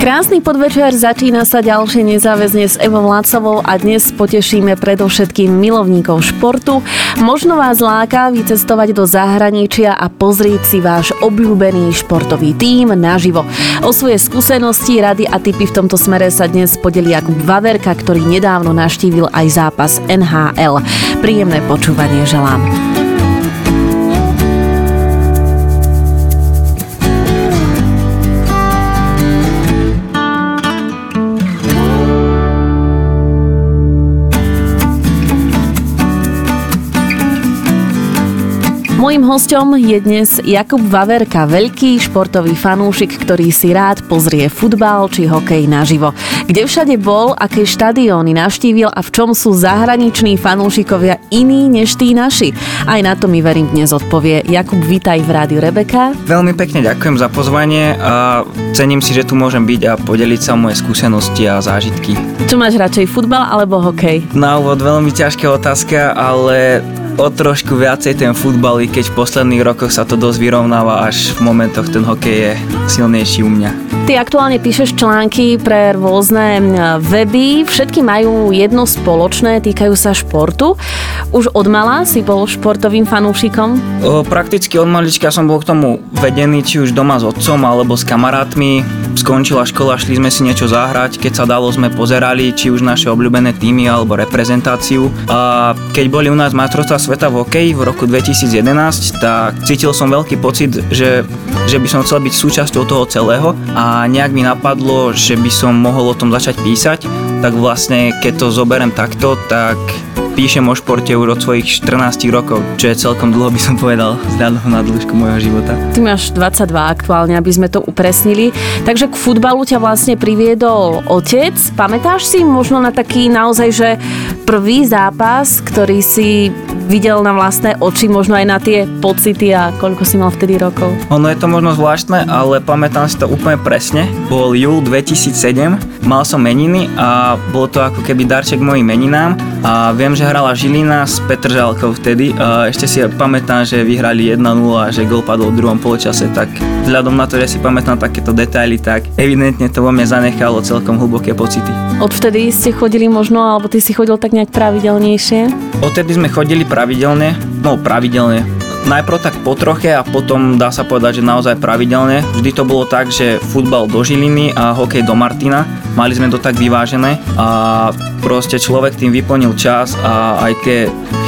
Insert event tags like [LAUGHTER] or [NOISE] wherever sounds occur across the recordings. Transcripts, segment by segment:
Krásny podvečer, začína sa ďalšie nezáväzne s Evou Lacovou a dnes potešíme predovšetkým milovníkov športu. Možno vás láka vycestovať do zahraničia a pozrieť si váš obľúbený športový tím naživo. O svoje skúsenosti, rady a tipy v tomto smere sa dnes podelí Jakub Vaverka, ktorý nedávno naštívil aj zápas NHL. Príjemné počúvanie želám. Mojím hostom je dnes Jakub Vaverka, veľký športový fanúšik, ktorý si rád pozrie futbal či hokej naživo. Kde všade bol, aké štadióny navštívil a v čom sú zahraniční fanúšikovia iní než tí naši? Aj na to mi verím dnes odpovie. Jakub, vítaj v rádiu Rebeka. Veľmi pekne ďakujem za pozvanie a cením si, že tu môžem byť a podeliť sa o moje skúsenosti a zážitky. Čo máš radšej, futbal alebo hokej? Na úvod veľmi ťažká otázka, ale o trošku viacej ten futbal, i keď v posledných rokoch sa to dosť vyrovnáva, až v momentoch ten hokej je silnejší u mňa. Ty aktuálne píšeš články pre rôzne weby, všetky majú jedno spoločné, týkajú sa športu. Už od mala si bol športovým fanúšikom? O, prakticky od malička som bol k tomu vedený, či už doma s otcom alebo s kamarátmi. Skončila škola, šli sme si niečo zahrať, keď sa dalo sme pozerali, či už naše obľúbené týmy alebo reprezentáciu. A keď boli u nás majstrovstvá sveta v hokeji v roku 2011, tak cítil som veľký pocit, že, že by som chcel byť súčasťou toho celého a nejak mi napadlo, že by som mohol o tom začať písať, tak vlastne keď to zoberiem takto, tak píšem o športe už od svojich 14 rokov, čo je celkom dlho by som povedal, vzhľadom na dĺžku môjho života. Ty máš 22 aktuálne, aby sme to upresnili. Takže k futbalu ťa vlastne priviedol otec. Pamätáš si možno na taký naozaj, že prvý zápas, ktorý si videl na vlastné oči, možno aj na tie pocity a koľko si mal vtedy rokov? Ono je to možno zvláštne, ale pamätám si to úplne presne. Bol júl 2007, mal som meniny a bolo to ako keby darček mojim meninám a viem, že hrala Žilina s Petržalkou vtedy. A ešte si pamätám, že vyhrali 1-0 a že gol padol v druhom poločase, tak vzhľadom na to, že si pamätám takéto detaily, tak evidentne to vo mne zanechalo celkom hlboké pocity. Odvtedy ste chodili možno, alebo ty si chodil tak nejak pravidelnejšie? Odtedy sme chodili pravidelne, no pravidelne, najprv tak po troche a potom dá sa povedať, že naozaj pravidelne. Vždy to bolo tak, že futbal do Žiliny a hokej do Martina. Mali sme to tak vyvážené a proste človek tým vyplnil čas a aj tie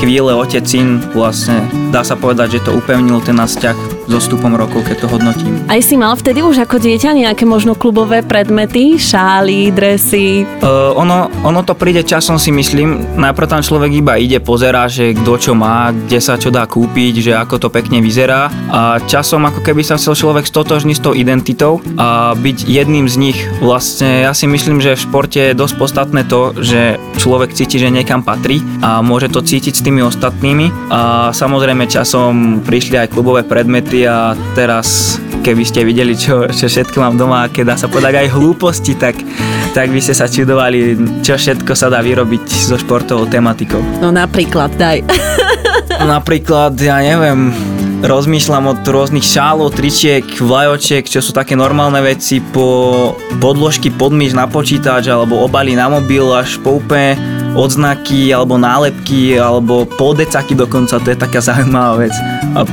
chvíle otecín vlastne dá sa povedať, že to upevnil ten nás vzťah so stupom rokov, keď to hodnotím. Aj si mal vtedy už ako dieťa nejaké možno klubové predmety, šály, dresy? Uh, ono, ono to príde časom si myslím. Najprv tam človek iba ide, pozerá, že kto čo má, kde sa čo dá kúpiť, že ako to pekne vyzerá a časom ako keby sa chcel človek stotožniť s tou identitou a byť jedným z nich. Vlastne ja si myslím, že v športe je dosť podstatné to, že človek cíti, že niekam patrí a môže to cítiť s tými ostatnými a samozrejme časom prišli aj klubové predmety a teraz keby ste videli, čo, čo všetko mám doma, keď dá sa povedať aj hlúposti, tak, tak by ste sa čudovali, čo všetko sa dá vyrobiť so športovou tematikou. No napríklad, daj. [LAUGHS] napríklad, ja neviem, rozmýšľam od rôznych šálov, tričiek, vlajočiek, čo sú také normálne veci, po podložky podmíš na počítač alebo obaly na mobil až po úplne odznaky alebo nálepky alebo podecaky dokonca, to je taká [LAUGHS] zaujímavá vec.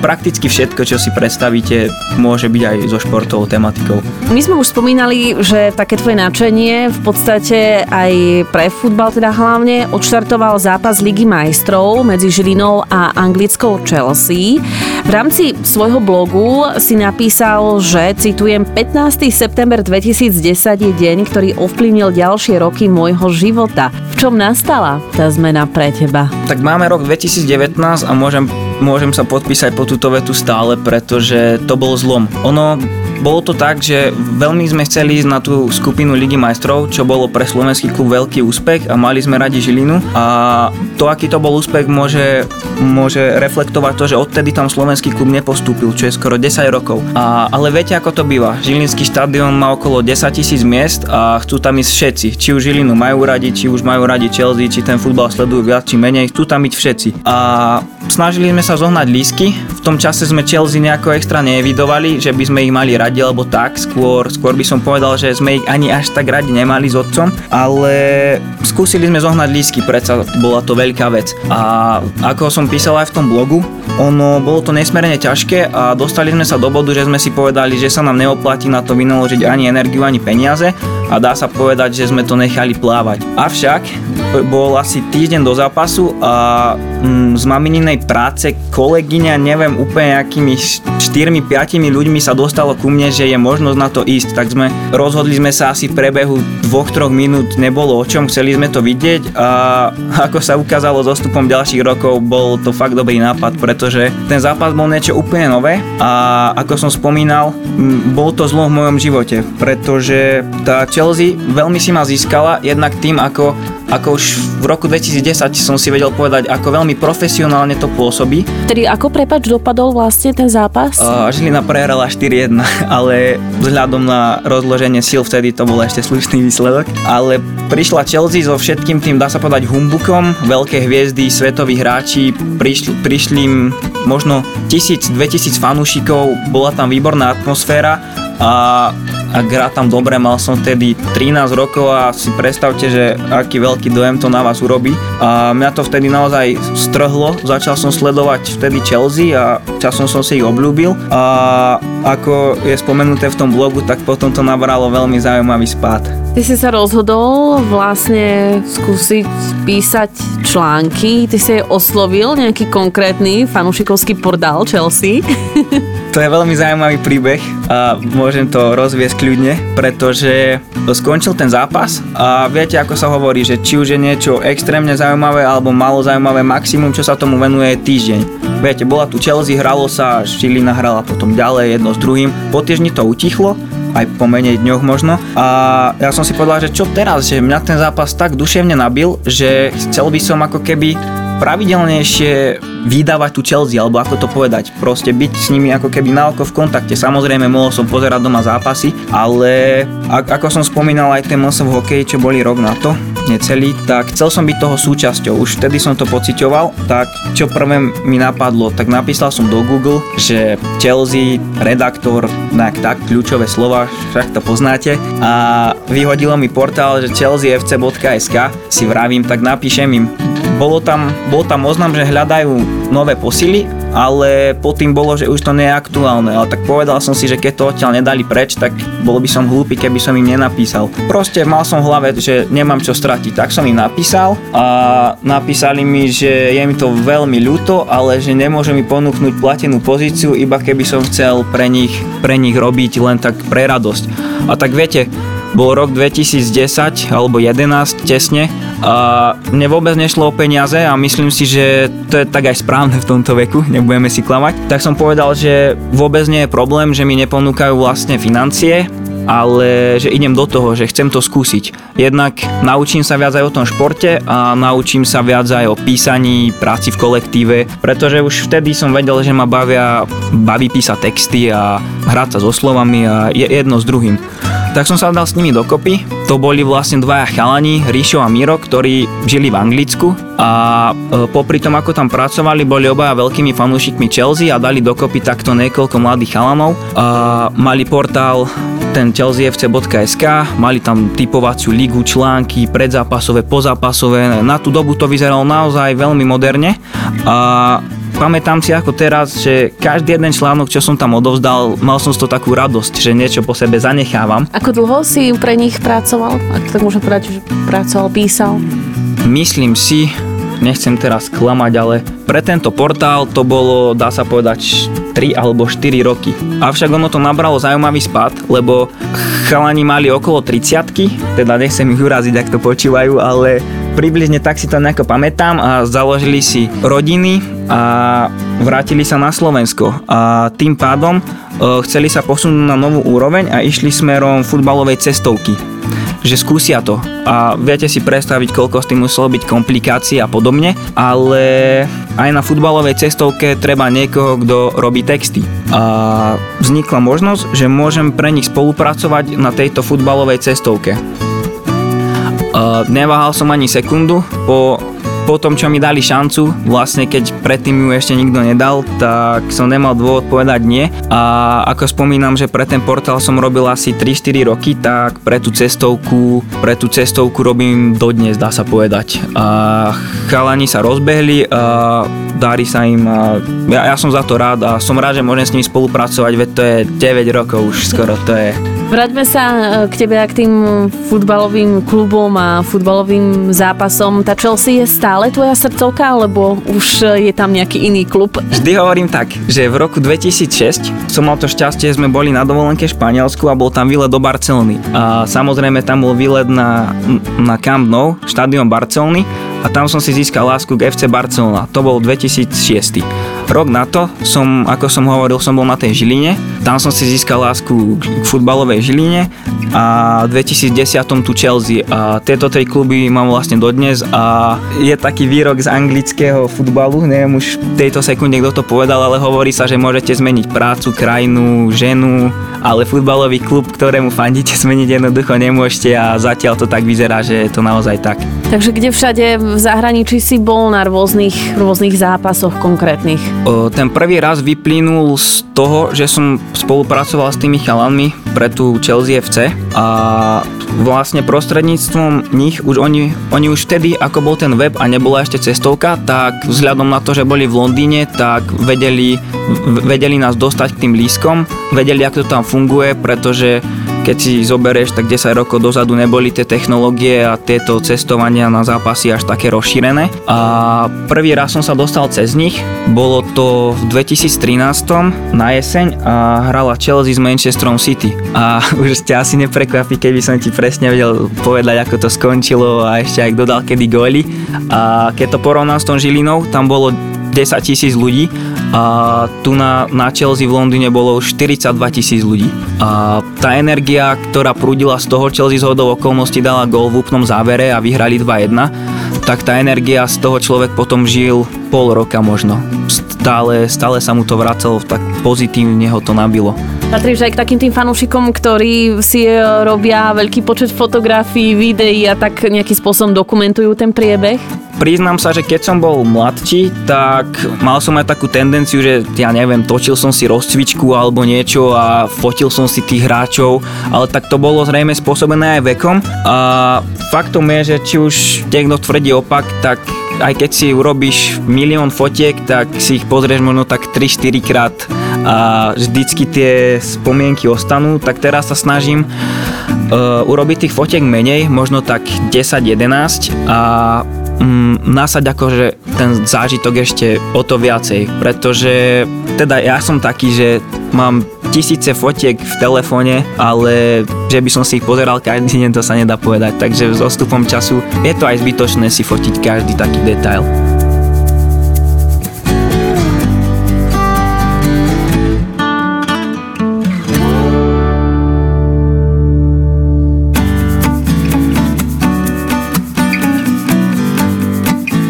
Prakticky všetko, čo si predstavíte, môže byť aj so športovou tematikou. My sme už spomínali, že také tvoje nadšenie v podstate aj pre futbal teda hlavne odštartoval zápas Ligy majstrov medzi Žilinou a anglickou Chelsea. V rámci svojho blogu si napísal, že citujem 15. september 2010 je deň, ktorý ovplyvnil ďalšie roky môjho života. Čom nastal nastala tá zmena pre teba? Tak máme rok 2019 a môžem, môžem sa podpísať po túto vetu stále, pretože to bol zlom. Ono bolo to tak, že veľmi sme chceli ísť na tú skupinu Ligy majstrov, čo bolo pre slovenský klub veľký úspech a mali sme radi Žilinu a to, aký to bol úspech, môže, môže reflektovať to, že odtedy tam slovenský klub nepostúpil, čo je skoro 10 rokov. A, ale viete, ako to býva. Žilinský štadión má okolo 10 tisíc miest a chcú tam ísť všetci. Či už Žilinu majú radi, či už majú radi Chelsea, či ten futbal sledujú viac, či menej, chcú tam byť všetci. A snažili sme sa zohnať lísky. V tom čase sme Chelsea nejako extra neevidovali, že by sme ich mali radi alebo tak, skôr, skôr by som povedal, že sme ich ani až tak radi nemali s otcom, ale skúsili sme zohnať lísky, predsa bola to veľká vec. A ako som písal aj v tom blogu, ono bolo to nesmierne ťažké a dostali sme sa do bodu, že sme si povedali, že sa nám neoplatí na to vynaložiť ani energiu, ani peniaze a dá sa povedať, že sme to nechali plávať. Avšak bol asi týždeň do zápasu a mm, z mamininej práce kolegyňa, neviem úplne akými 4-5 ľuďmi sa dostalo ku mne, že je možnosť na to ísť, tak sme rozhodli sme sa asi v prebehu 2-3 minút, nebolo o čom, chceli sme to vidieť a [LAUGHS] ako sa ukázalo s ostupom ďalších rokov, bol to fakt dobrý nápad, pretože ten zápas bol niečo úplne nové a ako som spomínal, bol to zlo v mojom živote, pretože tá Chelsea veľmi si ma získala, jednak tým, ako ako už v roku 2010 som si vedel povedať, ako veľmi profesionálne to pôsobí. Tedy ako prepač dopadol vlastne ten zápas? Uh, Žilina prehrala 4-1, [LAUGHS] ale vzhľadom na rozloženie síl vtedy to bol ešte slušný výsledok. Ale prišla Chelsea so všetkým tým, dá sa povedať, humbukom, veľké hviezdy, svetoví hráči, prišli, prišli možno 1000-2000 fanúšikov, bola tam výborná atmosféra a a hrá tam dobre, mal som vtedy 13 rokov a si predstavte, že aký veľký dojem to na vás urobí. A mňa to vtedy naozaj strhlo, začal som sledovať vtedy Chelsea a časom som si ich obľúbil a ako je spomenuté v tom blogu, tak potom to nabralo veľmi zaujímavý spád. Ty si sa rozhodol vlastne skúsiť písať články, ty si oslovil nejaký konkrétny fanušikovský portál Chelsea. To je veľmi zaujímavý príbeh a môžem to rozviesť kľudne, pretože skončil ten zápas a viete, ako sa hovorí, že či už je niečo extrémne zaujímavé alebo malo zaujímavé, maximum, čo sa tomu venuje, je týždeň. Viete, bola tu Chelsea, hralo sa, Šilina hrala potom ďalej jedno s druhým, po týždni to utichlo aj po menej dňoch možno. A ja som si povedal, že čo teraz, že mňa ten zápas tak duševne nabil, že chcel by som ako keby pravidelnejšie vydávať tu Chelsea, alebo ako to povedať, proste byť s nimi ako keby na oko v kontakte. Samozrejme, mohol som pozerať doma zápasy, ale ako som spomínal aj ten MSV hokej, čo boli rok na to, necelý, tak chcel som byť toho súčasťou. Už vtedy som to pocitoval, tak čo prvé mi napadlo, tak napísal som do Google, že Chelsea, redaktor, tak, tak, kľúčové slova, však to poznáte. A vyhodilo mi portál, že chelseafc.sk, si vravím, tak napíšem im bolo tam, bol tam oznam, že hľadajú nové posily, ale pod tým bolo, že už to nie je aktuálne. Ale tak povedal som si, že keď to odtiaľ nedali preč, tak bolo by som hlúpy, keby som im nenapísal. Proste mal som v hlave, že nemám čo stratiť, tak som im napísal a napísali mi, že je mi to veľmi ľúto, ale že nemôže mi ponúknuť platenú pozíciu, iba keby som chcel pre nich, pre nich robiť len tak pre radosť. A tak viete, bol rok 2010 alebo 11 tesne a mne vôbec nešlo o peniaze a myslím si, že to je tak aj správne v tomto veku, nebudeme si klamať. Tak som povedal, že vôbec nie je problém, že mi neponúkajú vlastne financie, ale že idem do toho, že chcem to skúsiť. Jednak naučím sa viac aj o tom športe a naučím sa viac aj o písaní, práci v kolektíve, pretože už vtedy som vedel, že ma bavia, baví písať texty a hrať sa so slovami a je jedno s druhým. Tak som sa dal s nimi dokopy. To boli vlastne dvaja chalani, Ríšo a Miro, ktorí žili v Anglicku a e, popri tom, ako tam pracovali, boli obaja veľkými fanúšikmi Chelsea a dali dokopy takto niekoľko mladých chalanov. A mali portál ten chelseafc.sk, mali tam typovaciu ligu, články, predzápasové, pozápasové. Na tú dobu to vyzeralo naozaj veľmi moderne a pamätám si ako teraz, že každý jeden článok, čo som tam odovzdal, mal som z toho takú radosť, že niečo po sebe zanechávam. Ako dlho si pre nich pracoval? Ak tak môžem povedať, že pracoval, písal? Myslím si, nechcem teraz klamať, ale pre tento portál to bolo, dá sa povedať, 3 alebo 4 roky. Avšak ono to nabralo zaujímavý spad, lebo chalani mali okolo 30 teda nechcem ich uraziť, ak to počúvajú, ale približne tak si to nejako pamätám a založili si rodiny a vrátili sa na Slovensko a tým pádom e, chceli sa posunúť na novú úroveň a išli smerom futbalovej cestovky že skúsia to a viete si predstaviť, koľko s tým muselo byť komplikácií a podobne, ale aj na futbalovej cestovke treba niekoho, kto robí texty. A vznikla možnosť, že môžem pre nich spolupracovať na tejto futbalovej cestovke. Uh, neváhal som ani sekundu, po potom, čo mi dali šancu, vlastne keď predtým ju ešte nikto nedal, tak som nemal dôvod povedať nie. A ako spomínam, že pre ten portál som robil asi 3-4 roky, tak pre tú cestovku, pre tú cestovku robím dodnes, dá sa povedať. A chalani sa rozbehli a darí sa im a ja, ja som za to rád a som rád, že môžem s nimi spolupracovať, veď to je 9 rokov už skoro, to je Vráťme sa e, k tebe a k tým futbalovým klubom a futbalovým zápasom. Tá Chelsea je stále tvoja srdcovka, alebo už je tam nejaký iný klub? Vždy hovorím tak, že v roku 2006 som mal to šťastie, sme boli na dovolenke v Španielsku a bol tam výlet do Barcelony. A samozrejme tam bol výlet na, na Camp Nou, štadión Barcelony a tam som si získal lásku k FC Barcelona. To bol 2006. Rok na to som, ako som hovoril, som bol na tej Žiline. Tam som si získal lásku k futbalovej Žiline a v 2010 tu Chelsea. A tieto tri kluby mám vlastne dodnes a je taký výrok z anglického futbalu, neviem už v tejto sekunde kto to povedal, ale hovorí sa, že môžete zmeniť prácu, krajinu, ženu, ale futbalový klub, ktorému fandíte, [LAUGHS] zmeniť jednoducho nemôžete a zatiaľ to tak vyzerá, že je to naozaj tak. Takže kde všade v zahraničí si bol na rôznych, rôznych zápasoch konkrétnych? Ten prvý raz vyplynul z toho, že som spolupracoval s tými chalanmi pre tú Chelsea FC a vlastne prostredníctvom nich už oni, oni už vtedy, ako bol ten web a nebola ešte cestovka, tak vzhľadom na to, že boli v Londýne, tak vedeli, vedeli nás dostať k tým lískom, vedeli, ako to tam funguje, pretože keď si zoberieš, tak 10 rokov dozadu neboli tie technológie a tieto cestovania na zápasy až také rozšírené. A prvý raz som sa dostal cez nich, bolo to v 2013 na jeseň a hrala Chelsea s Manchesterom City. A [LAUGHS] už ste asi neprekvapí, keby som ti presne vedel povedať, ako to skončilo a ešte aj dodal kedy góly. A keď to porovnám s tom Žilinou, tam bolo 10 tisíc ľudí a tu na, na Chelsea v Londýne bolo už 42 tisíc ľudí. A tá energia, ktorá prúdila z toho Chelsea z hodou okolností dala gol v úplnom závere a vyhrali 2-1, tak tá energia z toho človek potom žil pol roka možno. Stále, stále sa mu to vracalo, tak pozitívne ho to nabilo. Patríš aj k takým tým fanúšikom, ktorí si e, robia veľký počet fotografií, videí a tak nejakým spôsobom dokumentujú ten priebeh? Priznám sa, že keď som bol mladší, tak mal som aj takú tendenciu, že ja neviem, točil som si rozcvičku alebo niečo a fotil som si tých hráčov, ale tak to bolo zrejme spôsobené aj vekom a faktom je, že či už niekto tvrdí opak, tak aj keď si urobíš milión fotiek, tak si ich pozrieš možno tak 3-4 krát a vždycky tie spomienky ostanú, tak teraz sa snažím uh, urobiť tých fotiek menej, možno tak 10-11 a mm, nasať akože ten zážitok ešte o to viacej, pretože teda ja som taký, že mám tisíce fotiek v telefóne, ale že by som si ich pozeral každý deň, to sa nedá povedať, takže s odstupom času je to aj zbytočné si fotiť každý taký detail.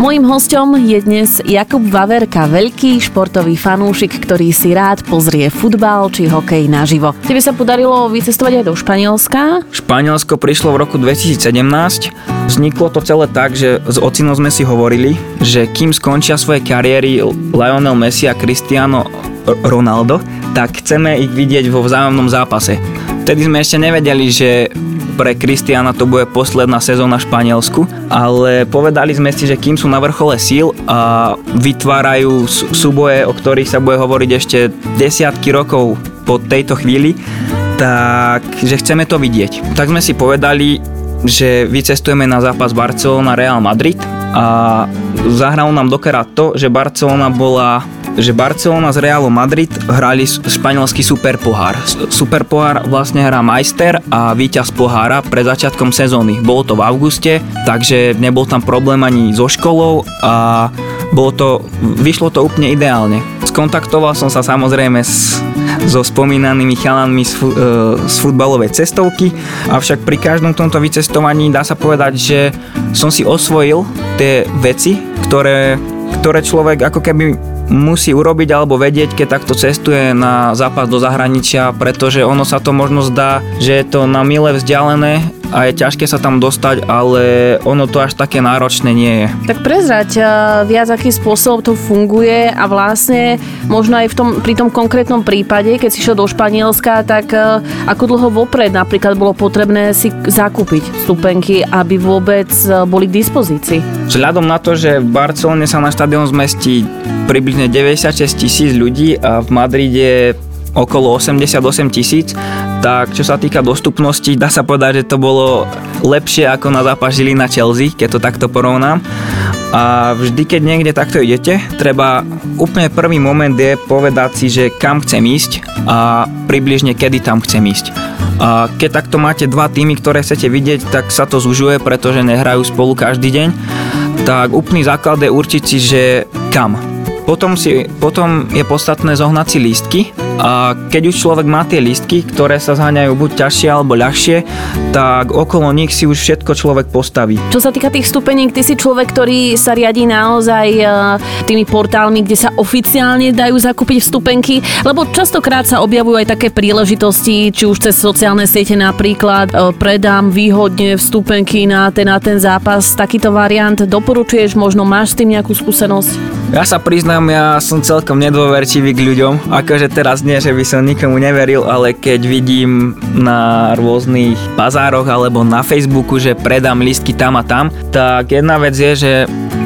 Mojím hostom je dnes Jakub Vaverka, veľký športový fanúšik, ktorý si rád pozrie futbal či hokej naživo. Tebe sa podarilo vycestovať aj do Španielska? Španielsko prišlo v roku 2017. Vzniklo to celé tak, že s ocinom sme si hovorili, že kým skončia svoje kariéry Lionel Messi a Cristiano Ronaldo, tak chceme ich vidieť vo vzájomnom zápase. Vtedy sme ešte nevedeli, že pre Kristiana to bude posledná sezóna v Španielsku, ale povedali sme si, že kým sú na vrchole síl a vytvárajú súboje, o ktorých sa bude hovoriť ešte desiatky rokov po tejto chvíli, tak že chceme to vidieť. Tak sme si povedali, že vycestujeme na zápas Barcelona Real Madrid a zahralo nám dokrát to, že Barcelona bola že Barcelona s Realom Madrid hrali španielský super pohár. Super pohár vlastne hrá majster a víťaz pohára pred začiatkom sezóny. Bolo to v auguste, takže nebol tam problém ani so školou a bolo to, vyšlo to úplne ideálne. Skontaktoval som sa samozrejme s, so spomínanými chalanmi z, e, z futbalovej cestovky, avšak pri každom tomto vycestovaní dá sa povedať, že som si osvojil tie veci, ktoré, ktoré človek ako keby musí urobiť alebo vedieť, keď takto cestuje na zápas do zahraničia, pretože ono sa to možno zdá, že je to na mile vzdialené, a je ťažké sa tam dostať, ale ono to až také náročné nie je. Tak prezrať viac, aký spôsob to funguje a vlastne možno aj v tom, pri tom konkrétnom prípade, keď si šiel do Španielska, tak ako dlho vopred napríklad bolo potrebné si zakúpiť stupenky, aby vôbec boli k dispozícii? Vzhľadom na to, že v Barcelone sa na štadión zmestí približne 96 tisíc ľudí a v Madride okolo 88 tisíc, tak čo sa týka dostupnosti, dá sa povedať, že to bolo lepšie ako na zápas na Chelsea, keď to takto porovnám. A vždy, keď niekde takto idete, treba úplne prvý moment je povedať si, že kam chcem ísť a približne kedy tam chcem ísť. A keď takto máte dva týmy, ktoré chcete vidieť, tak sa to zužuje, pretože nehrajú spolu každý deň. Tak úplný základ je určiť si, že kam. Potom, si, potom je podstatné zohnať si lístky a keď už človek má tie lístky, ktoré sa zháňajú buď ťažšie alebo ľahšie, tak okolo nich si už všetko človek postaví. Čo sa týka tých stupení, ty si človek, ktorý sa riadí naozaj e, tými portálmi, kde sa oficiálne dajú zakúpiť vstupenky, lebo častokrát sa objavujú aj také príležitosti, či už cez sociálne siete napríklad, e, predám výhodne vstupenky na ten, na ten zápas. Takýto variant doporučuješ, možno máš s tým nejakú skúsenosť? Ja sa priznám, ja som celkom nedôverčivý k ľuďom. Akože teraz nie, že by som nikomu neveril, ale keď vidím na rôznych bazároch alebo na Facebooku, že predám listky tam a tam, tak jedna vec je, že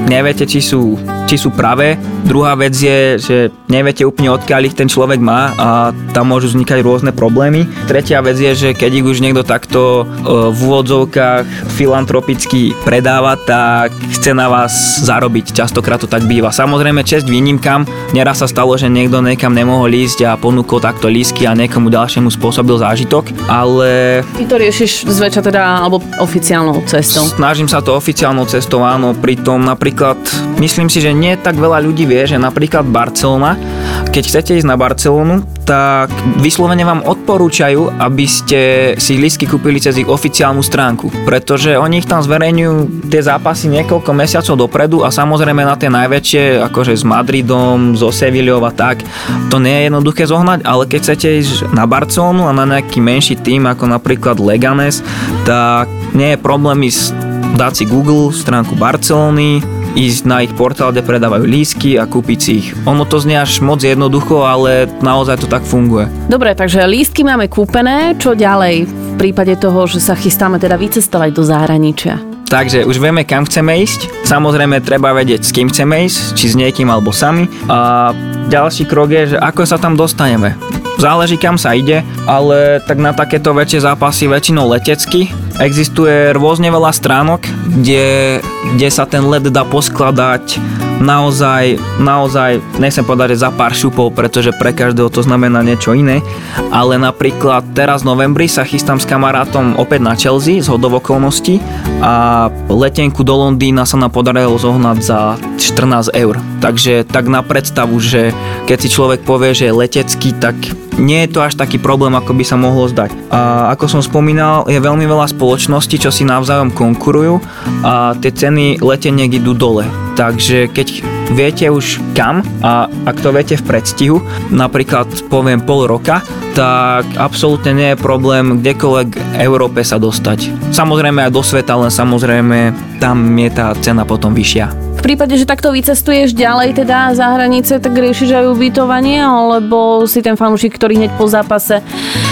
neviete, či sú, či sú pravé. Druhá vec je, že neviete úplne odkiaľ ich ten človek má a tam môžu vznikať rôzne problémy. Tretia vec je, že keď ich už niekto takto e, v úvodzovkách filantropicky predáva, tak chce na vás zarobiť. Častokrát to tak býva. Samozrejme, čest výnimkám. Neraz sa stalo, že niekto niekam nemohol ísť a ponúkol takto lísky a niekomu ďalšiemu spôsobil zážitok, ale... Ty to riešiš zväčša teda, alebo oficiálnou cestou? Snažím sa to oficiálnou cestou, áno. Pritom napríklad, myslím si, že nie tak veľa ľudí vie, že napríklad Barcelona, keď chcete ísť na Barcelonu, tak vyslovene vám odporúčajú, aby ste si lístky kúpili cez ich oficiálnu stránku, pretože oni ich tam zverejňujú tie zápasy niekoľko mesiacov dopredu a samozrejme na tie najväčšie, akože s Madridom, so Sevillou a tak, to nie je jednoduché zohnať, ale keď chcete ísť na Barcelonu a na nejaký menší tým, ako napríklad Leganes, tak nie je problém ísť dať si Google stránku Barcelony, ísť na ich portál, kde predávajú lísky a kúpiť si ich. Ono to znie až moc jednoducho, ale naozaj to tak funguje. Dobre, takže lístky máme kúpené, čo ďalej v prípade toho, že sa chystáme teda vycestovať do zahraničia? Takže už vieme, kam chceme ísť. Samozrejme, treba vedieť, s kým chceme ísť, či s niekým alebo sami. A ďalší krok je, že ako sa tam dostaneme. Záleží, kam sa ide, ale tak na takéto väčšie zápasy väčšinou letecky. Existuje rôzne veľa stránok, kde, kde sa ten led dá poskladať naozaj, naozaj, nechcem povedať, že za pár šupov, pretože pre každého to znamená niečo iné, ale napríklad teraz v novembri sa chystám s kamarátom opäť na Chelsea z hodov okolností a letenku do Londýna sa nám podarilo zohnať za 14 eur. Takže tak na predstavu, že keď si človek povie, že je letecký, tak nie je to až taký problém, ako by sa mohlo zdať. A ako som spomínal, je veľmi veľa spoločností, čo si navzájom konkurujú a tie ceny leteniek idú dole. Takže keď viete už kam a ak to viete v predstihu, napríklad poviem pol roka, tak absolútne nie je problém kdekoľvek Európe sa dostať. Samozrejme aj do sveta, len samozrejme tam je tá cena potom vyššia. Prípade, že takto vycestuješ ďalej teda za hranice, tak riešiš aj ubytovanie, alebo si ten fanúšik, ktorý hneď po zápase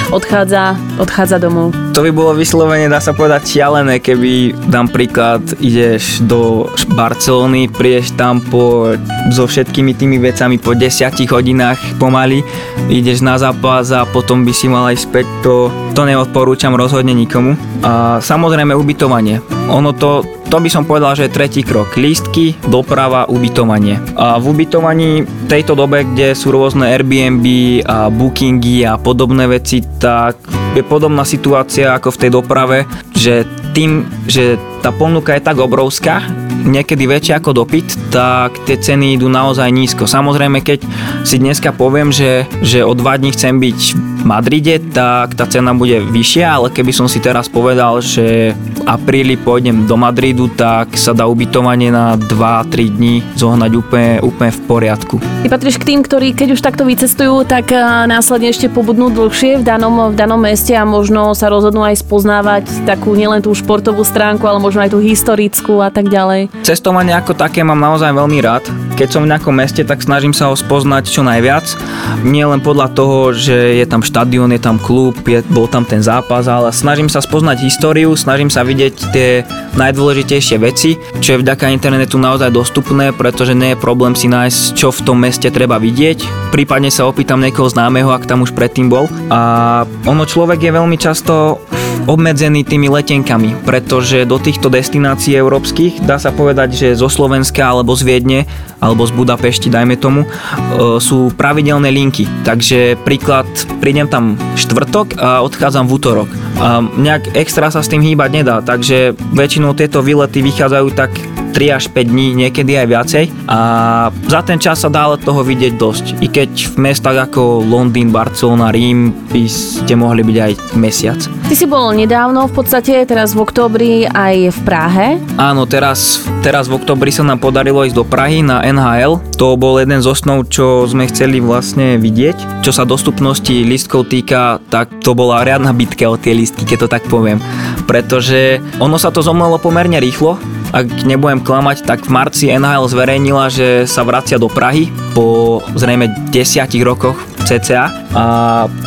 odchádza, odchádza domov? To by bolo vyslovene, dá sa povedať, šialené, keby, dám príklad, ideš do Barcelony, prídeš tam po, so všetkými tými vecami po 10 hodinách pomaly, ideš na zápas a potom by si mal aj späť, to, to neodporúčam rozhodne nikomu. A samozrejme ubytovanie. Ono to to by som povedal, že je tretí krok. Lístky, doprava, ubytovanie. A v ubytovaní v tejto dobe, kde sú rôzne Airbnb a bookingy a podobné veci, tak je podobná situácia ako v tej doprave, že tým, že tá ponuka je tak obrovská, niekedy väčšia ako dopyt, tak tie ceny idú naozaj nízko. Samozrejme, keď si dneska poviem, že, že o dva dní chcem byť v Madride, tak tá cena bude vyššia, ale keby som si teraz povedal, že apríli pôjdem do Madridu, tak sa dá ubytovanie na 2-3 dní zohnať úplne, úplne v poriadku. Ty patríš k tým, ktorí keď už takto vycestujú, tak následne ešte pobudnú dlhšie v danom, v danom meste a možno sa rozhodnú aj spoznávať takú nielen tú športovú stránku, ale možno aj tú historickú a tak ďalej. Cestovanie ako také mám naozaj veľmi rád. Keď som v nejakom meste, tak snažím sa ho spoznať čo najviac. Nie len podľa toho, že je tam štadión, je tam klub, je, bol tam ten zápas, ale snažím sa spoznať históriu, snažím sa vidieť tie najdôležitejšie veci, čo je vďaka internetu naozaj dostupné, pretože nie je problém si nájsť, čo v tom meste treba vidieť. Prípadne sa opýtam niekoho známeho, ak tam už predtým bol. A ono človek je veľmi často obmedzený tými letenkami, pretože do týchto destinácií európskych dá sa povedať, že zo Slovenska alebo z Viedne alebo z Budapešti, dajme tomu, e, sú pravidelné linky. Takže príklad, prídem tam štvrtok a odchádzam v útorok. A nejak extra sa s tým hýbať nedá, takže väčšinou tieto výlety vychádzajú tak 3 až 5 dní, niekedy aj viacej a za ten čas sa dá ale toho vidieť dosť. I keď v mestách ako Londýn, Barcelona, Rím by ste mohli byť aj mesiac. Ty si bol nedávno v podstate, teraz v oktobri aj v Prahe. Áno, teraz, teraz v oktobri sa nám podarilo ísť do Prahy na NHL. To bol jeden z osnov, čo sme chceli vlastne vidieť. Čo sa dostupnosti lístkov týka, tak to bola riadna bitka o tie lístky, keď to tak poviem. Pretože ono sa to zomlelo pomerne rýchlo, ak nebudem klamať, tak v marci NHL zverejnila, že sa vracia do Prahy po zrejme desiatich rokoch cca a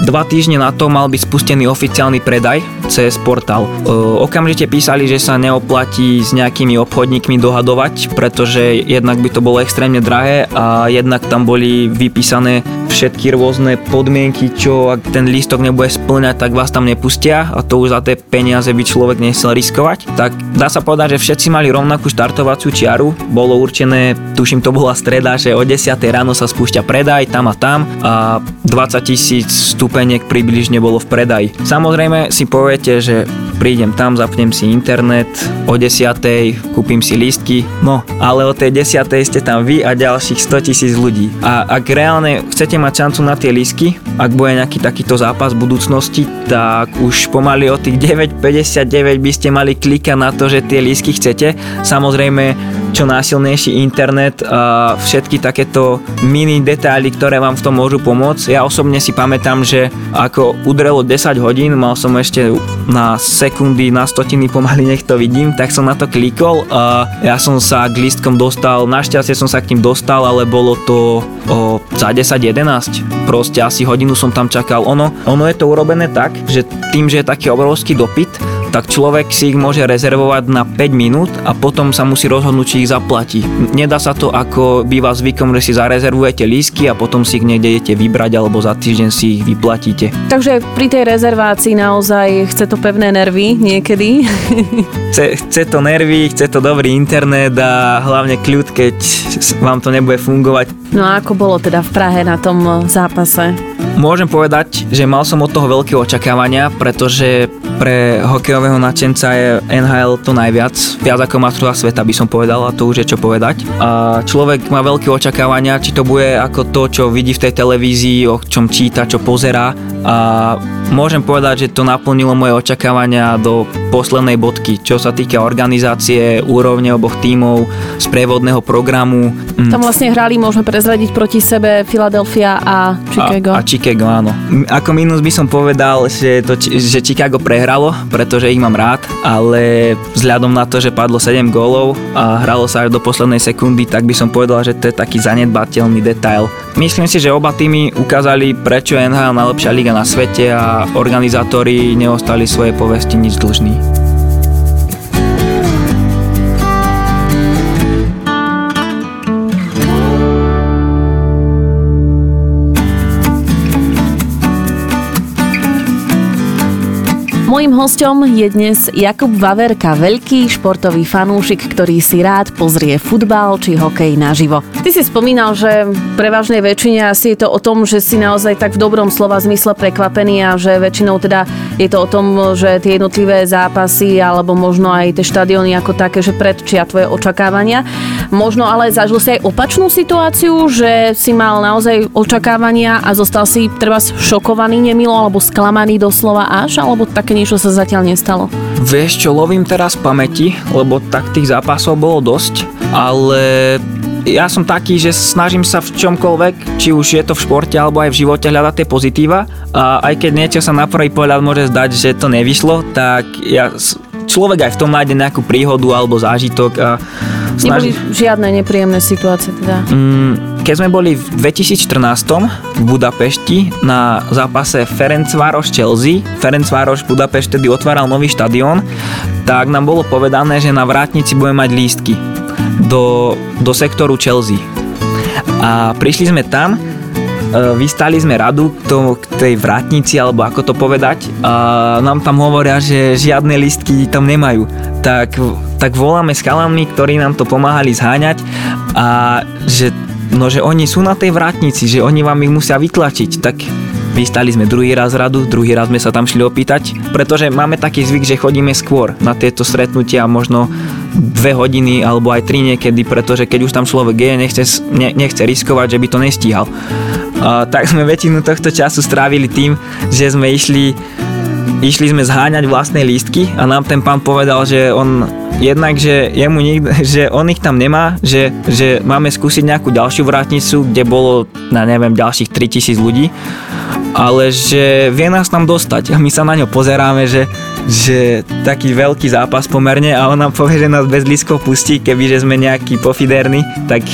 dva týždne na to mal byť spustený oficiálny predaj cez portál. E, okamžite písali, že sa neoplatí s nejakými obchodníkmi dohadovať, pretože jednak by to bolo extrémne drahé a jednak tam boli vypísané všetky rôzne podmienky, čo ak ten lístok nebude splňať, tak vás tam nepustia a to už za tie peniaze by človek nechcel riskovať. Tak dá sa povedať, že všetci mali rovnakú štartovaciu čiaru, bolo určené, tuším to bola streda, že o 10 ráno sa spúšťa predaj tam a tam a 20 tisíc stupeniek približne bolo v predaji. Samozrejme si poviete, že prídem tam, zapnem si internet, o 10 kúpim si lístky, no ale o tej 10 ste tam vy a ďalších 100 tisíc ľudí. A ak reálne chcete mať šancu na tie lístky, ak bude nejaký takýto zápas v budúcnosti, tak už pomaly od tých 9.59 by ste mali klikať na to, že tie lístky chcete. Samozrejme, čo násilnejší internet a všetky takéto mini detaily, ktoré vám v tom môžu pomôcť. Ja osobne si pamätám, že ako udrelo 10 hodín, mal som ešte na sekundy, na stotiny pomaly nech to vidím, tak som na to klikol a ja som sa k listkom dostal, našťastie som sa k tým dostal, ale bolo to o, za 10-11. Proste asi hodinu som tam čakal. Ono, ono je to urobené tak, že tým, že je taký obrovský dopyt, tak človek si ich môže rezervovať na 5 minút a potom sa musí rozhodnúť, či ich zaplatí. Nedá sa to ako býva zvykom, že si zarezervujete lísky a potom si ich niekde idete vybrať alebo za týždeň si ich vyplatíte. Takže pri tej rezervácii naozaj chce to pevné nervy niekedy. [LAUGHS] Chce, chce to nervy, chce to dobrý internet a hlavne kľud, keď vám to nebude fungovať. No a ako bolo teda v Prahe na tom zápase? Môžem povedať, že mal som od toho veľké očakávania, pretože pre hokejového nadšenca je NHL to najviac. Viac ako majstrovstvá sveta by som povedal a to už je čo povedať. A človek má veľké očakávania, či to bude ako to, čo vidí v tej televízii, o čom číta, čo pozerá. A môžem povedať, že to naplnilo moje očakávania do poslednej bodky, čo sa týka organizácie, úrovne oboch tímov, sprievodného programu. Mm. Tam vlastne hrali, môžeme prezradiť proti sebe Philadelphia a Chicago. A, a Chicago, áno. Ako minus by som povedal, že, to, že Chicago prehralo, pretože ich mám rád, ale vzhľadom na to, že padlo 7 gólov a hralo sa až do poslednej sekundy, tak by som povedal, že to je taký zanedbateľný detail. Myslím si, že oba týmy ukázali, prečo je NHL najlepšia liga na svete a organizátori neostali svoje povesti nič dlžní. Mojím hostom je dnes Jakub Vaverka, veľký športový fanúšik, ktorý si rád pozrie futbal či hokej naživo. Ty si spomínal, že pre vážnej väčšine asi je to o tom, že si naozaj tak v dobrom slova zmysle prekvapený a že väčšinou teda je to o tom, že tie jednotlivé zápasy alebo možno aj tie štadióny ako také, že predčia tvoje očakávania. Možno ale zažil si aj opačnú situáciu, že si mal naozaj očakávania a zostal si treba šokovaný nemilo alebo sklamaný doslova až, alebo také niečo sa zatiaľ nestalo? Vieš čo, lovím teraz pamäti, lebo tak tých zápasov bolo dosť, ale ja som taký, že snažím sa v čomkoľvek, či už je to v športe alebo aj v živote hľadať tie pozitíva a aj keď niečo sa na prvý pohľad môže zdať, že to nevyšlo, tak ja človek aj v tom nájde nejakú príhodu alebo zážitok a snaží... Neboli žiadne nepríjemné situácie teda? Mm, keď sme boli v 2014 v Budapešti na zápase Ferencvároš Chelsea, Ferencvároš Budapešť tedy otváral nový štadión, tak nám bolo povedané, že na vrátnici budeme mať lístky do, do sektoru Chelsea. A prišli sme tam, vystali sme radu to, k tej vrátnici, alebo ako to povedať, a nám tam hovoria, že žiadne listky tam nemajú. Tak, tak voláme s chalami, ktorí nám to pomáhali zháňať a že no že oni sú na tej vrátnici, že oni vám ich musia vytlačiť, tak vystali sme druhý raz radu, druhý raz sme sa tam šli opýtať, pretože máme taký zvyk, že chodíme skôr na tieto stretnutia, možno dve hodiny alebo aj tri niekedy, pretože keď už tam človek je, nechce, ne, nechce riskovať, že by to nestíhal. A, tak sme väčšinu tohto času strávili tým, že sme išli išli sme zháňať vlastné lístky a nám ten pán povedal, že on jednak, že, jemu nikto, [LAUGHS] že on ich tam nemá, že, že máme skúsiť nejakú ďalšiu vrátnicu, kde bolo, na neviem, ďalších 3000 ľudí, ale že vie nás tam dostať. A my sa na ňo pozeráme, že, že taký veľký zápas pomerne a on nám povie, že nás bez lístkov pustí, kebyže sme nejaký pofiderní, tak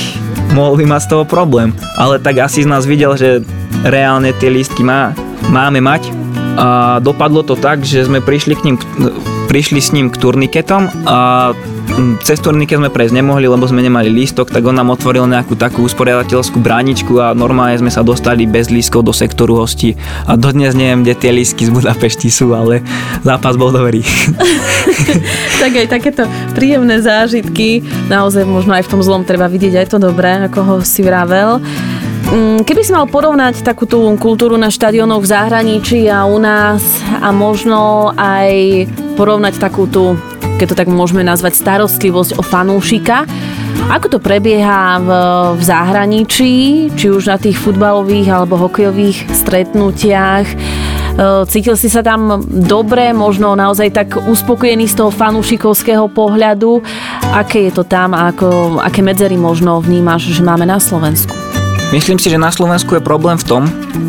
mohol by mať z toho problém. Ale tak asi z nás videl, že reálne tie lístky má, máme mať a dopadlo to tak, že sme prišli k ním prišli s ním k turniketom a cez turniket sme prejsť nemohli, lebo sme nemali lístok, tak on nám otvoril nejakú takú usporiadateľskú bráničku a normálne sme sa dostali bez lístkov do sektoru hostí a dodnes neviem, kde tie lístky z Budapešti sú, ale zápas bol dobrý. [LAUGHS] tak aj takéto príjemné zážitky, naozaj možno aj v tom zlom treba vidieť aj to dobré, ako ho si vravel. Mm, keby si mal porovnať takú tú kultúru na štadionoch v zahraničí a u nás a možno aj porovnať takú tú, keď to tak môžeme nazvať, starostlivosť o fanúšika, ako to prebieha v, v zahraničí, či už na tých futbalových alebo hokejových stretnutiach? E, cítil si sa tam dobre, možno naozaj tak uspokojený z toho fanúšikovského pohľadu? Aké je to tam a ako, aké medzery možno vnímaš, že máme na Slovensku? Myslím si, že na Slovensku je problém v tom,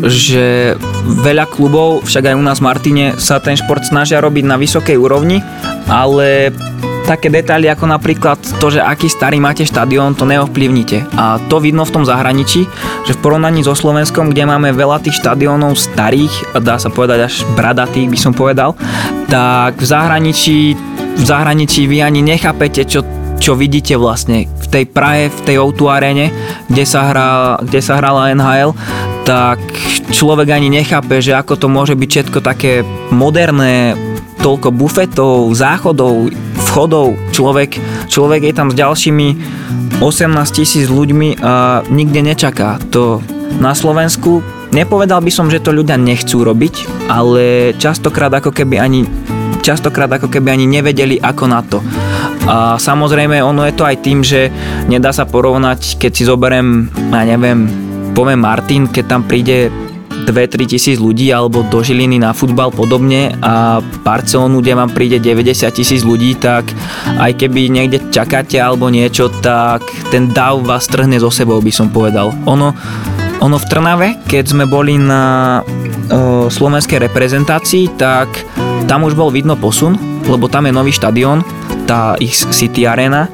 že veľa klubov, však aj u nás v Martine, sa ten šport snažia robiť na vysokej úrovni, ale také detaily ako napríklad to, že aký starý máte štadión, to neovplyvnite. A to vidno v tom zahraničí, že v porovnaní so Slovenskom, kde máme veľa tých štadiónov starých, dá sa povedať až bradatých by som povedal, tak v zahraničí, v zahraničí vy ani nechápete, čo čo vidíte vlastne v tej Prahe, v tej o arene, kde sa, hrá, kde sa hrala NHL, tak človek ani nechápe, že ako to môže byť všetko také moderné, toľko bufetov, záchodov, vchodov, človek, človek je tam s ďalšími 18 tisíc ľuďmi a nikde nečaká. To na Slovensku nepovedal by som, že to ľudia nechcú robiť, ale častokrát ako keby ani častokrát ako keby ani nevedeli ako na to. A samozrejme ono je to aj tým, že nedá sa porovnať, keď si zoberiem, ja neviem, poviem Martin, keď tam príde 2-3 tisíc ľudí alebo do Žiliny na futbal podobne a Barcelonu, kde vám príde 90 tisíc ľudí, tak aj keby niekde čakáte alebo niečo, tak ten dav vás trhne zo sebou, by som povedal. Ono, ono v Trnave, keď sme boli na o, slovenskej reprezentácii, tak tam už bol vidno posun, lebo tam je nový štadión, tá ich City Arena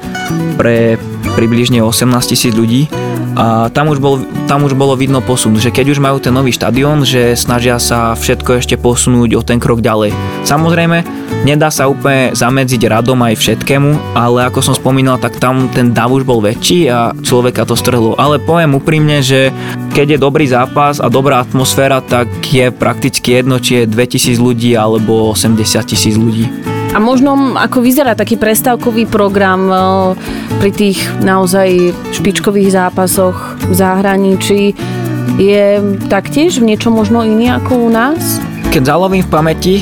pre približne 18 tisíc ľudí a tam už, bol, tam už bolo vidno posun, že keď už majú ten nový štadión, že snažia sa všetko ešte posunúť o ten krok ďalej. Samozrejme, nedá sa úplne zamedziť radom aj všetkému, ale ako som spomínal, tak tam ten dav už bol väčší a človeka to strhlo. Ale poviem úprimne, že keď je dobrý zápas a dobrá atmosféra, tak je prakticky jedno, či je 2000 ľudí alebo 80 tisíc ľudí. A možno ako vyzerá taký prestávkový program eh, pri tých naozaj špičkových zápasoch v zahraničí je taktiež v niečo možno iný ako u nás? Keď zalovím v pamäti,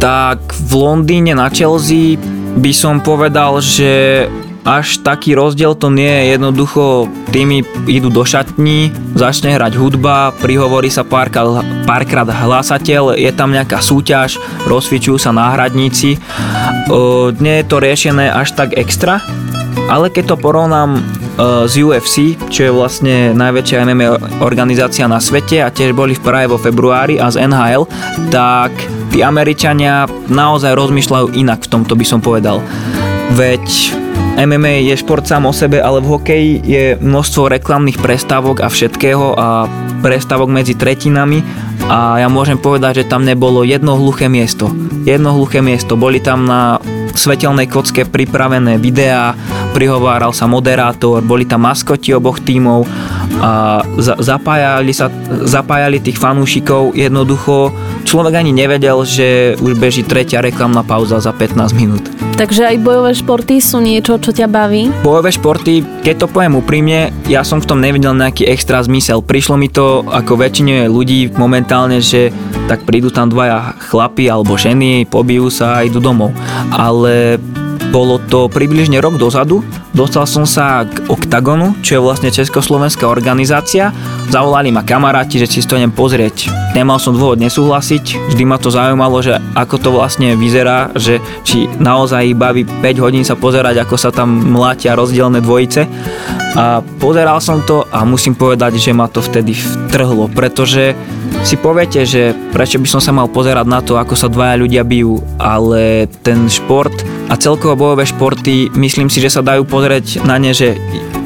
tak v Londýne na Chelsea by som povedal, že až taký rozdiel to nie je. Jednoducho tými idú do šatní, začne hrať hudba, prihovorí sa párkrát, párkrát hlasateľ, je tam nejaká súťaž, rozsvičujú sa náhradníci. Nie je to riešené až tak extra, ale keď to porovnám z UFC, čo je vlastne najväčšia MMA organizácia na svete a tiež boli v Prahe vo februári a z NHL, tak tí Američania naozaj rozmýšľajú inak v tomto by som povedal. Veď MMA je šport sám o sebe, ale v hokeji je množstvo reklamných prestávok a všetkého a prestávok medzi tretinami a ja môžem povedať, že tam nebolo jedno hluché miesto. Jedno hluché miesto. Boli tam na svetelnej kocke pripravené videá, prihováral sa moderátor, boli tam maskoti oboch tímov a zapájali, sa, zapájali tých fanúšikov. Jednoducho človek ani nevedel, že už beží tretia reklamná pauza za 15 minút. Takže aj bojové športy sú niečo, čo ťa baví? Bojové športy, keď to poviem úprimne, ja som v tom nevidel nejaký extra zmysel. Prišlo mi to ako väčšine ľudí momentálne, že tak prídu tam dvaja chlapi alebo ženy, pobijú sa a idú domov. Ale bolo to približne rok dozadu. Dostal som sa k Octagonu, čo je vlastne československá organizácia. Zavolali ma kamaráti, že si to idem pozrieť. Nemal som dôvod nesúhlasiť, vždy ma to zaujímalo, že ako to vlastne vyzerá, že či naozaj baví 5 hodín sa pozerať, ako sa tam mlátia rozdielne dvojice. A pozeral som to a musím povedať, že ma to vtedy vtrhlo, pretože si poviete, že prečo by som sa mal pozerať na to, ako sa dvaja ľudia bijú, ale ten šport a celkovo bojové športy, myslím si, že sa dajú pozrieť na ne, že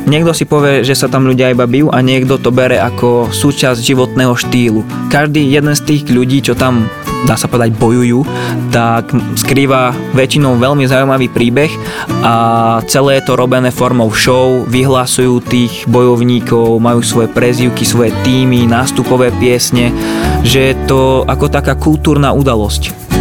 Niekto si povie, že sa tam ľudia iba bijú a niekto to bere ako súčasť životného štýlu. Každý jeden z tých ľudí, čo tam dá sa povedať, bojujú, tak skrýva väčšinou veľmi zaujímavý príbeh a celé je to robené formou show, vyhlasujú tých bojovníkov, majú svoje prezivky, svoje týmy, nástupové piesne, že je to ako taká kultúrna udalosť.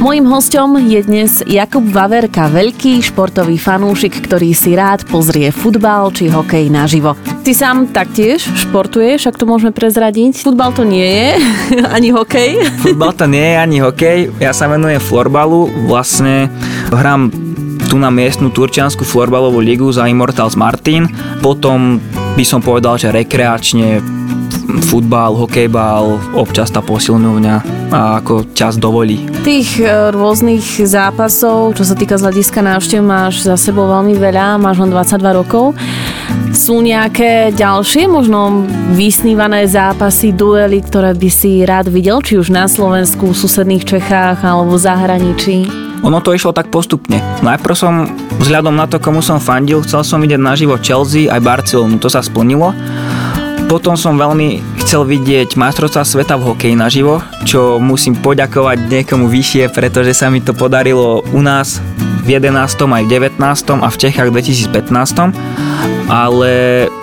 Mojím hostom je dnes Jakub Vaverka, veľký športový fanúšik, ktorý si rád pozrie futbal či hokej naživo. Ty sám taktiež športuješ, ak to môžeme prezradiť. Futbal to nie je, [LAUGHS] ani hokej. Futbal to nie je ani hokej. Ja sa venujem florbalu. Vlastne hrám tu na miestnu turčiansku florbalovú ligu za Immortals Martin. Potom by som povedal, že rekreačne futbal, hokejbal, občas tá posilňovňa a ako čas dovolí. Tých e, rôznych zápasov, čo sa týka z hľadiska návštev, máš za sebou veľmi veľa, máš len 22 rokov. Sú nejaké ďalšie, možno vysnívané zápasy, duely, ktoré by si rád videl, či už na Slovensku, v susedných Čechách alebo v zahraničí? Ono to išlo tak postupne. Najprv som, vzhľadom na to, komu som fandil, chcel som vidieť naživo Chelsea aj Barcelonu, to sa splnilo. Potom som veľmi chcel vidieť majstrovstvá sveta v hokeji naživo, čo musím poďakovať niekomu vyššie, pretože sa mi to podarilo u nás v 11. aj v 19. a v Čechách v 2015. Ale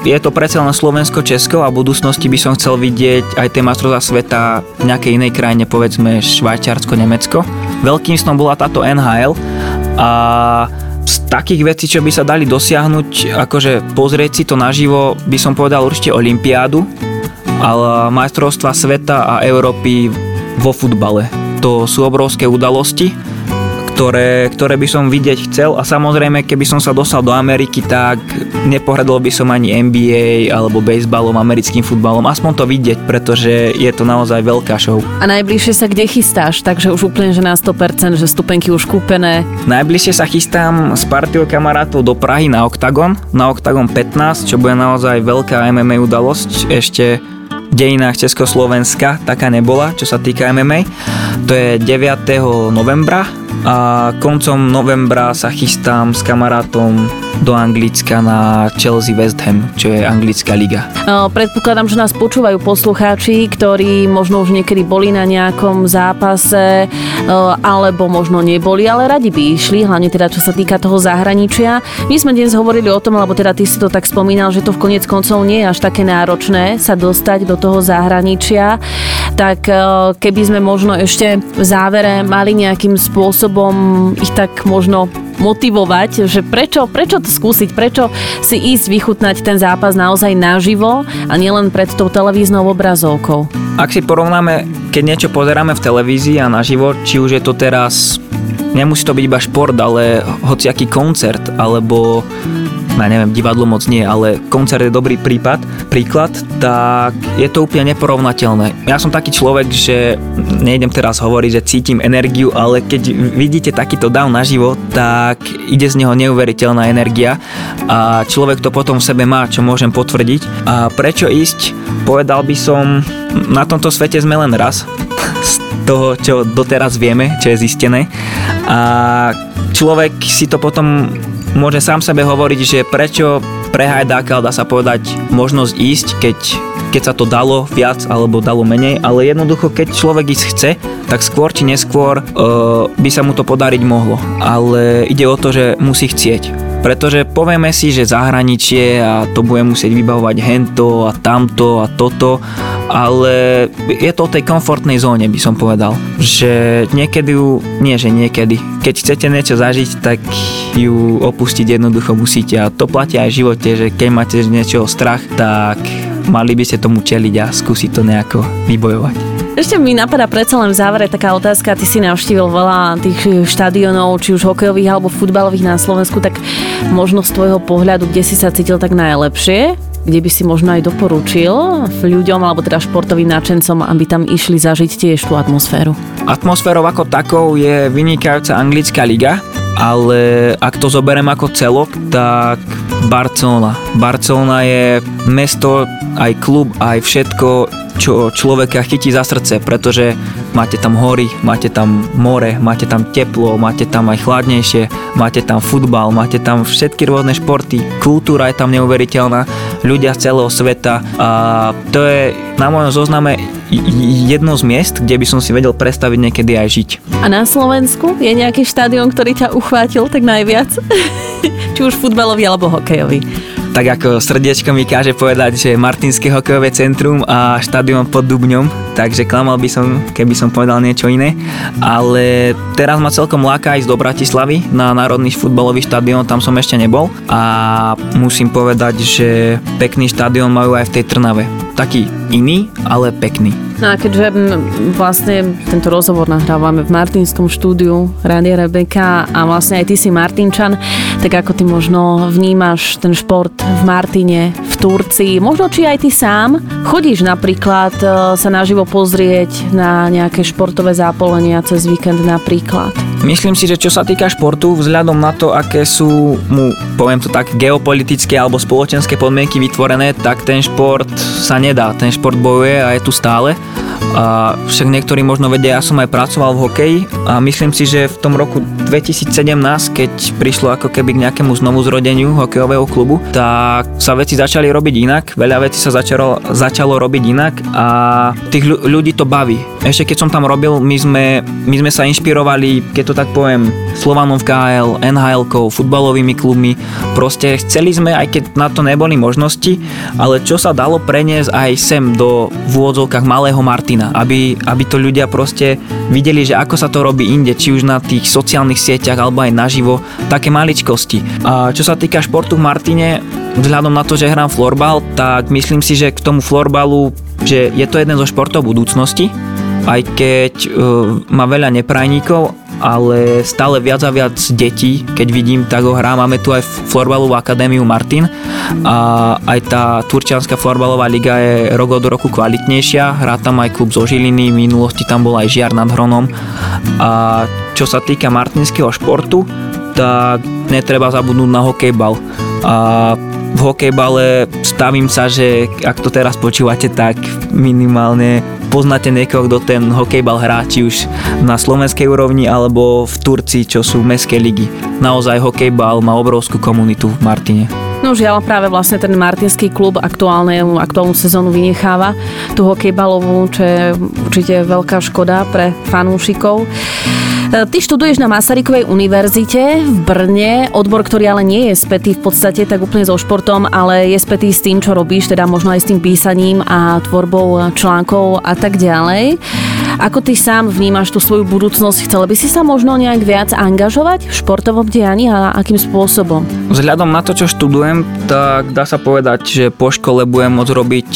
je to predsa len Slovensko-Česko a v budúcnosti by som chcel vidieť aj tie majstrovstvá sveta v nejakej inej krajine, povedzme Švajčiarsko-Nemecko. Veľkým snom bola táto NHL a z takých vecí, čo by sa dali dosiahnuť, akože pozrieť si to naživo, by som povedal určite Olympiádu, ale majstrovstva sveta a Európy vo futbale. To sú obrovské udalosti ktoré, ktoré by som vidieť chcel a samozrejme, keby som sa dostal do Ameriky, tak nepohradol by som ani NBA alebo baseballom, americkým futbalom, aspoň to vidieť, pretože je to naozaj veľká show. A najbližšie sa kde chystáš? Takže už úplne, že na 100%, že stupenky už kúpené. Najbližšie sa chystám s partiou kamarátov do Prahy na Octagon, na Octagon 15, čo bude naozaj veľká MMA udalosť. Ešte dejinách Československa taká nebola, čo sa týka MMA. To je 9. novembra a koncom novembra sa chystám s kamarátom do Anglicka na Chelsea West Ham, čo je anglická liga. Predpokladám, že nás počúvajú poslucháči, ktorí možno už niekedy boli na nejakom zápase alebo možno neboli, ale radi by išli, hlavne teda čo sa týka toho zahraničia. My sme dnes hovorili o tom, alebo teda ty si to tak spomínal, že to v konec koncov nie je až také náročné sa dostať do toho zahraničia, tak keby sme možno ešte v závere mali nejakým spôsobom ich tak možno motivovať, že prečo, prečo to skúsiť, prečo si ísť vychutnať ten zápas naozaj naživo a nielen pred tou televíznou obrazovkou. Ak si porovnáme, keď niečo pozeráme v televízii a naživo, či už je to teraz nemusí to byť iba šport, ale hociaký koncert, alebo ja neviem, divadlo moc nie, ale koncert je dobrý prípad, príklad, tak je to úplne neporovnateľné. Ja som taký človek, že nejdem teraz hovoriť, že cítim energiu, ale keď vidíte takýto dav naživo, tak ide z neho neuveriteľná energia a človek to potom v sebe má, čo môžem potvrdiť. A prečo ísť? Povedal by som, na tomto svete sme len raz, [LAUGHS] z toho, čo doteraz vieme, čo je zistené. A človek si to potom môže sám sebe hovoriť, že prečo pre Hajdáka dá sa povedať možnosť ísť, keď, keď sa to dalo viac alebo dalo menej, ale jednoducho keď človek ísť chce, tak skôr či neskôr uh, by sa mu to podariť mohlo. Ale ide o to, že musí chcieť. Pretože povieme si, že zahraničie a to bude musieť vybavovať hento a tamto a toto, ale je to o tej komfortnej zóne, by som povedal. Že niekedy ju, nie že niekedy, keď chcete niečo zažiť, tak ju opustiť jednoducho musíte a to platí aj v živote, že keď máte z niečoho strach, tak mali by ste tomu čeliť a skúsiť to nejako vybojovať. Ešte mi napadá predsa len v závere taká otázka. Ty si navštívil veľa tých štadionov, či už hokejových alebo futbalových na Slovensku, tak možno z tvojho pohľadu, kde si sa cítil tak najlepšie? kde by si možno aj doporučil ľuďom alebo teda športovým náčencom, aby tam išli zažiť tiež tú atmosféru? Atmosférou ako takou je vynikajúca anglická liga, ale ak to zoberiem ako celok, tak Barcelona. Barcelona je mesto, aj klub, aj všetko, čo človeka chytí za srdce, pretože máte tam hory, máte tam more, máte tam teplo, máte tam aj chladnejšie, máte tam futbal, máte tam všetky rôzne športy, kultúra je tam neuveriteľná, ľudia z celého sveta a to je na mojom zozname jedno z miest, kde by som si vedel predstaviť niekedy aj žiť. A na Slovensku je nejaký štádion, ktorý ťa uchvátil tak najviac? [LAUGHS] Či už futbalový alebo hokejový? Tak ako srdiečko mi káže povedať, že Martinské hokejové centrum a štadión pod Dubňom, takže klamal by som, keby som povedal niečo iné. Ale teraz ma celkom láka ísť do Bratislavy na Národný futbalový štadión, tam som ešte nebol a musím povedať, že pekný štadión majú aj v tej Trnave. Taký iný, ale pekný. No a keďže vlastne tento rozhovor nahrávame v Martinskom štúdiu Rádia Rebeka a vlastne aj ty si Martinčan, tak ako ty možno vnímaš ten šport v Martine, v Turcii, možno či aj ty sám chodíš napríklad e, sa naživo pozrieť na nejaké športové zápolenia cez víkend napríklad? Myslím si, že čo sa týka športu, vzhľadom na to, aké sú mu, poviem to tak, geopolitické alebo spoločenské podmienky vytvorené, tak ten šport sa nedá. Ten šport bojuje a je tu stále. A však niektorí možno vedia, ja som aj pracoval v hokeji a myslím si, že v tom roku 2017, keď prišlo ako keby k nejakému znovu zrodeniu hokejového klubu, tak sa veci začali robiť inak, veľa vecí sa začalo, začalo robiť inak a tých ľudí to baví. Ešte keď som tam robil, my sme, my sme sa inšpirovali, keď to tak poviem, Slovanom v KL, nhl futbalovými klubmi. Proste chceli sme, aj keď na to neboli možnosti, ale čo sa dalo preniesť aj sem do v úvodzovkách malého Martina, aby, aby to ľudia proste videli, že ako sa to robí inde, či už na tých sociálnych sieťach alebo aj naživo, také maličkosti. A čo sa týka športu v Martine, vzhľadom na to, že hrám florbal, tak myslím si, že k tomu florbalu, že je to jeden zo športov budúcnosti, aj keď uh, má veľa neprajníkov, ale stále viac a viac detí, keď vidím, tak ho hrá. Máme tu aj Florbalovú akadémiu Martin a aj tá Turčianská florbalová liga je rok od roku kvalitnejšia. Hrá tam aj klub zo Žiliny, v minulosti tam bol aj Žiar nad Hronom. A čo sa týka martinského športu, tak netreba zabudnúť na hokejbal. A v hokejbale stavím sa, že ak to teraz počúvate, tak minimálne poznáte niekoho, kto ten hokejbal hrá, či už na slovenskej úrovni alebo v Turcii, čo sú mestské ligy. Naozaj hokejbal má obrovskú komunitu v Martine. No žiaľ, práve vlastne ten martinský klub aktuálne, aktuálnu sezónu vynecháva tú hokejbalovú, čo je určite veľká škoda pre fanúšikov. E, ty študuješ na Masarykovej univerzite v Brne, odbor, ktorý ale nie je spätý v podstate tak úplne so športom, ale je spätý s tým, čo robíš, teda možno aj s tým písaním a tvorbou článkov a tak ďalej. Ako ty sám vnímaš tú svoju budúcnosť? Chcel by si sa možno nejak viac angažovať v športovom dianí a akým spôsobom? Vzhľadom na to, čo študujem, tak dá sa povedať, že po škole budem môcť robiť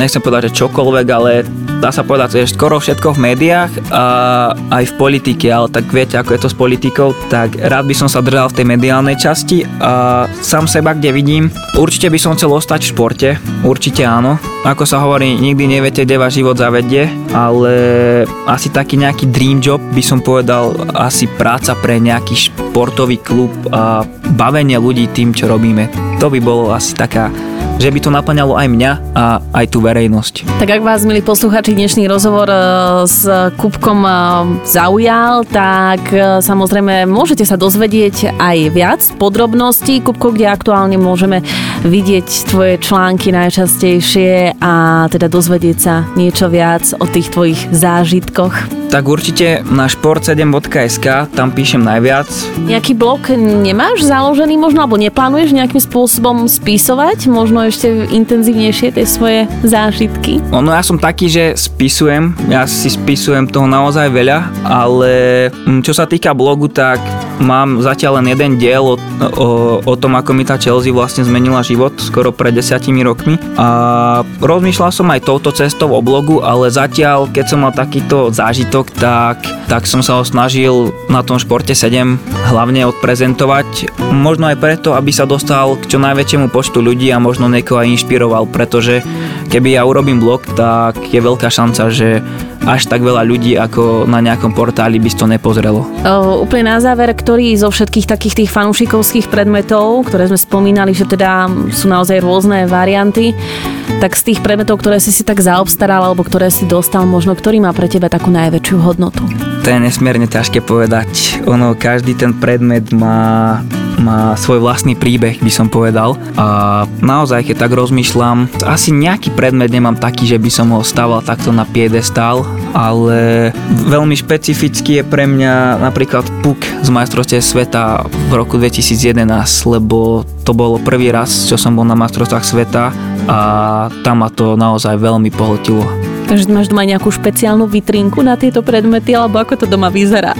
nechcem povedať, že čokoľvek, ale dá sa povedať, že skoro všetko v médiách a aj v politike, ale tak viete, ako je to s politikou, tak rád by som sa držal v tej mediálnej časti a sám seba, kde vidím, určite by som chcel ostať v športe, určite áno. Ako sa hovorí, nikdy neviete, kde váš život zavedie, ale asi taký nejaký dream job by som povedal, asi práca pre nejaký športový klub a bavenie ľudí tým, čo robíme. To by bolo asi taká že by to naplňalo aj mňa a aj tú verejnosť. Tak ak vás, milí posluchači, dnešný rozhovor e, s Kupkom e, zaujal, tak e, samozrejme môžete sa dozvedieť aj viac podrobností. Kupko, kde aktuálne môžeme vidieť tvoje články najčastejšie a teda dozvedieť sa niečo viac o tých tvojich zážitkoch tak určite na šport7.sk, tam píšem najviac. Nejaký blog nemáš založený možno, alebo neplánuješ nejakým spôsobom spisovať možno ešte intenzívnejšie tie svoje zážitky? Ono ja som taký, že spisujem, ja si spisujem toho naozaj veľa, ale mm, čo sa týka blogu, tak mám zatiaľ len jeden diel o, o, o tom, ako mi tá Chelsea vlastne zmenila život skoro pred desiatimi rokmi a rozmýšľal som aj touto cestou o blogu, ale zatiaľ, keď som mal takýto zážitok, tak, tak som sa ho snažil na tom športe 7 hlavne odprezentovať. Možno aj preto, aby sa dostal k čo najväčšiemu počtu ľudí a možno niekoho aj inšpiroval, pretože keby ja urobím blog, tak je veľká šanca, že až tak veľa ľudí ako na nejakom portáli by to nepozrelo. O, úplne na záver, ktorý zo všetkých takých tých fanúšikovských predmetov, ktoré sme spomínali, že teda sú naozaj rôzne varianty, tak z tých predmetov, ktoré si si tak zaobstaral alebo ktoré si dostal, možno ktorý má pre teba takú najväčšiu hodnotu? To je nesmierne ťažké povedať. Ono, každý ten predmet má má svoj vlastný príbeh, by som povedal. A naozaj, keď tak rozmýšľam, asi nejaký predmet nemám taký, že by som ho stával takto na piedestál, ale veľmi špecifický je pre mňa napríklad puk z majstrovstiev sveta v roku 2011, lebo to bolo prvý raz, čo som bol na majstrovstvách sveta a tam ma to naozaj veľmi pohltilo. Takže máš doma nejakú špeciálnu vitrínku na tieto predmety, alebo ako to doma vyzerá?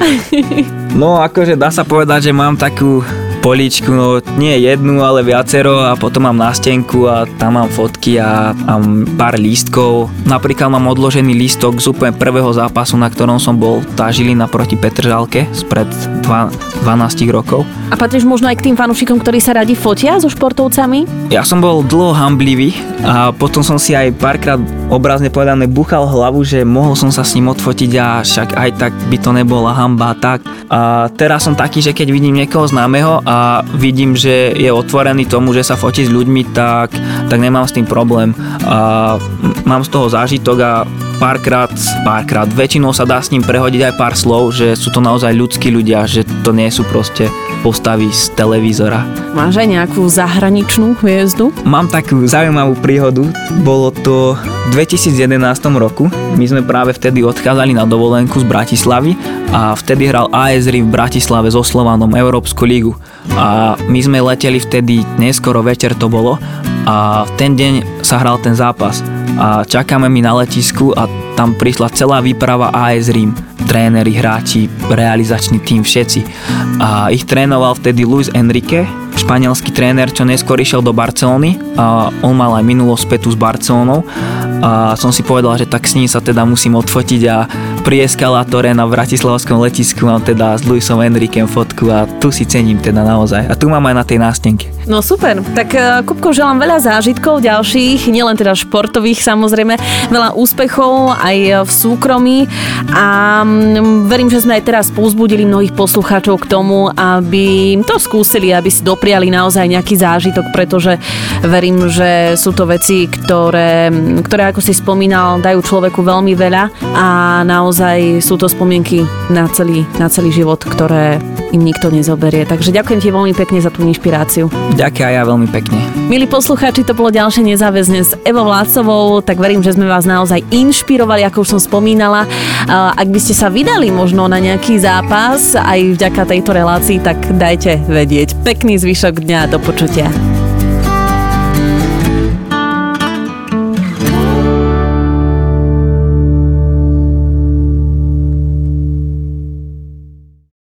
no, akože dá sa povedať, že mám takú políčku, no nie jednu, ale viacero a potom mám nástenku a tam mám fotky a, a pár lístkov. Napríklad mám odložený lístok z úplne prvého zápasu, na ktorom som bol tá Žilina proti Petržalke spred 12 rokov. A patríš možno aj k tým fanúšikom, ktorí sa radi fotia so športovcami? Ja som bol dlho hamblivý a potom som si aj párkrát obrazne povedané buchal hlavu, že mohol som sa s ním odfotiť a však aj tak by to nebola hamba tak. A teraz som taký, že keď vidím niekoho známeho a vidím, že je otvorený tomu, že sa fotí s ľuďmi, tak, tak nemám s tým problém. A mám z toho zážitok a párkrát, párkrát, väčšinou sa dá s ním prehodiť aj pár slov, že sú to naozaj ľudskí ľudia, že to nie sú proste postavy z televízora. Máš aj nejakú zahraničnú hviezdu? Mám takú zaujímavú príhodu. Bolo to v 2011 roku. My sme práve vtedy odchádzali na dovolenku z Bratislavy a vtedy hral AS Rim v Bratislave so Slovanom Európsku lígu a my sme leteli vtedy, neskoro večer to bolo a v ten deň sa hral ten zápas a čakáme mi na letisku a tam prišla celá výprava AS Rím tréneri, hráči, realizačný tým, všetci. A ich trénoval vtedy Luis Enrique, španielský tréner, čo neskôr išiel do Barcelony a on mal aj minulosť spätu s Barcelonou a som si povedal, že tak s ním sa teda musím odfotiť a pri eskalátore na Bratislavskom letisku mám teda s Luisom Enrikem fotku a tu si cením teda naozaj. A tu mám aj na tej nástenke. No super, tak e, Kupko želám veľa zážitkov ďalších, nielen teda športových samozrejme, veľa úspechov aj v súkromí a mm, verím, že sme aj teraz povzbudili mnohých poslucháčov k tomu, aby to skúsili, aby si dopriali naozaj nejaký zážitok, pretože verím, že sú to veci, ktoré, ktoré ako si spomínal, dajú človeku veľmi veľa a naozaj sú to spomienky na celý, na celý život, ktoré im nikto nezoberie. Takže ďakujem ti veľmi pekne za tú inšpiráciu. Ďakujem ja veľmi pekne. Milí poslucháči, to bolo ďalšie nezáväzne s Evo Vlácovou, tak verím, že sme vás naozaj inšpirovali, ako už som spomínala. Ak by ste sa vydali možno na nejaký zápas aj vďaka tejto relácii, tak dajte vedieť. Pekný zvyšok dňa, do počutia.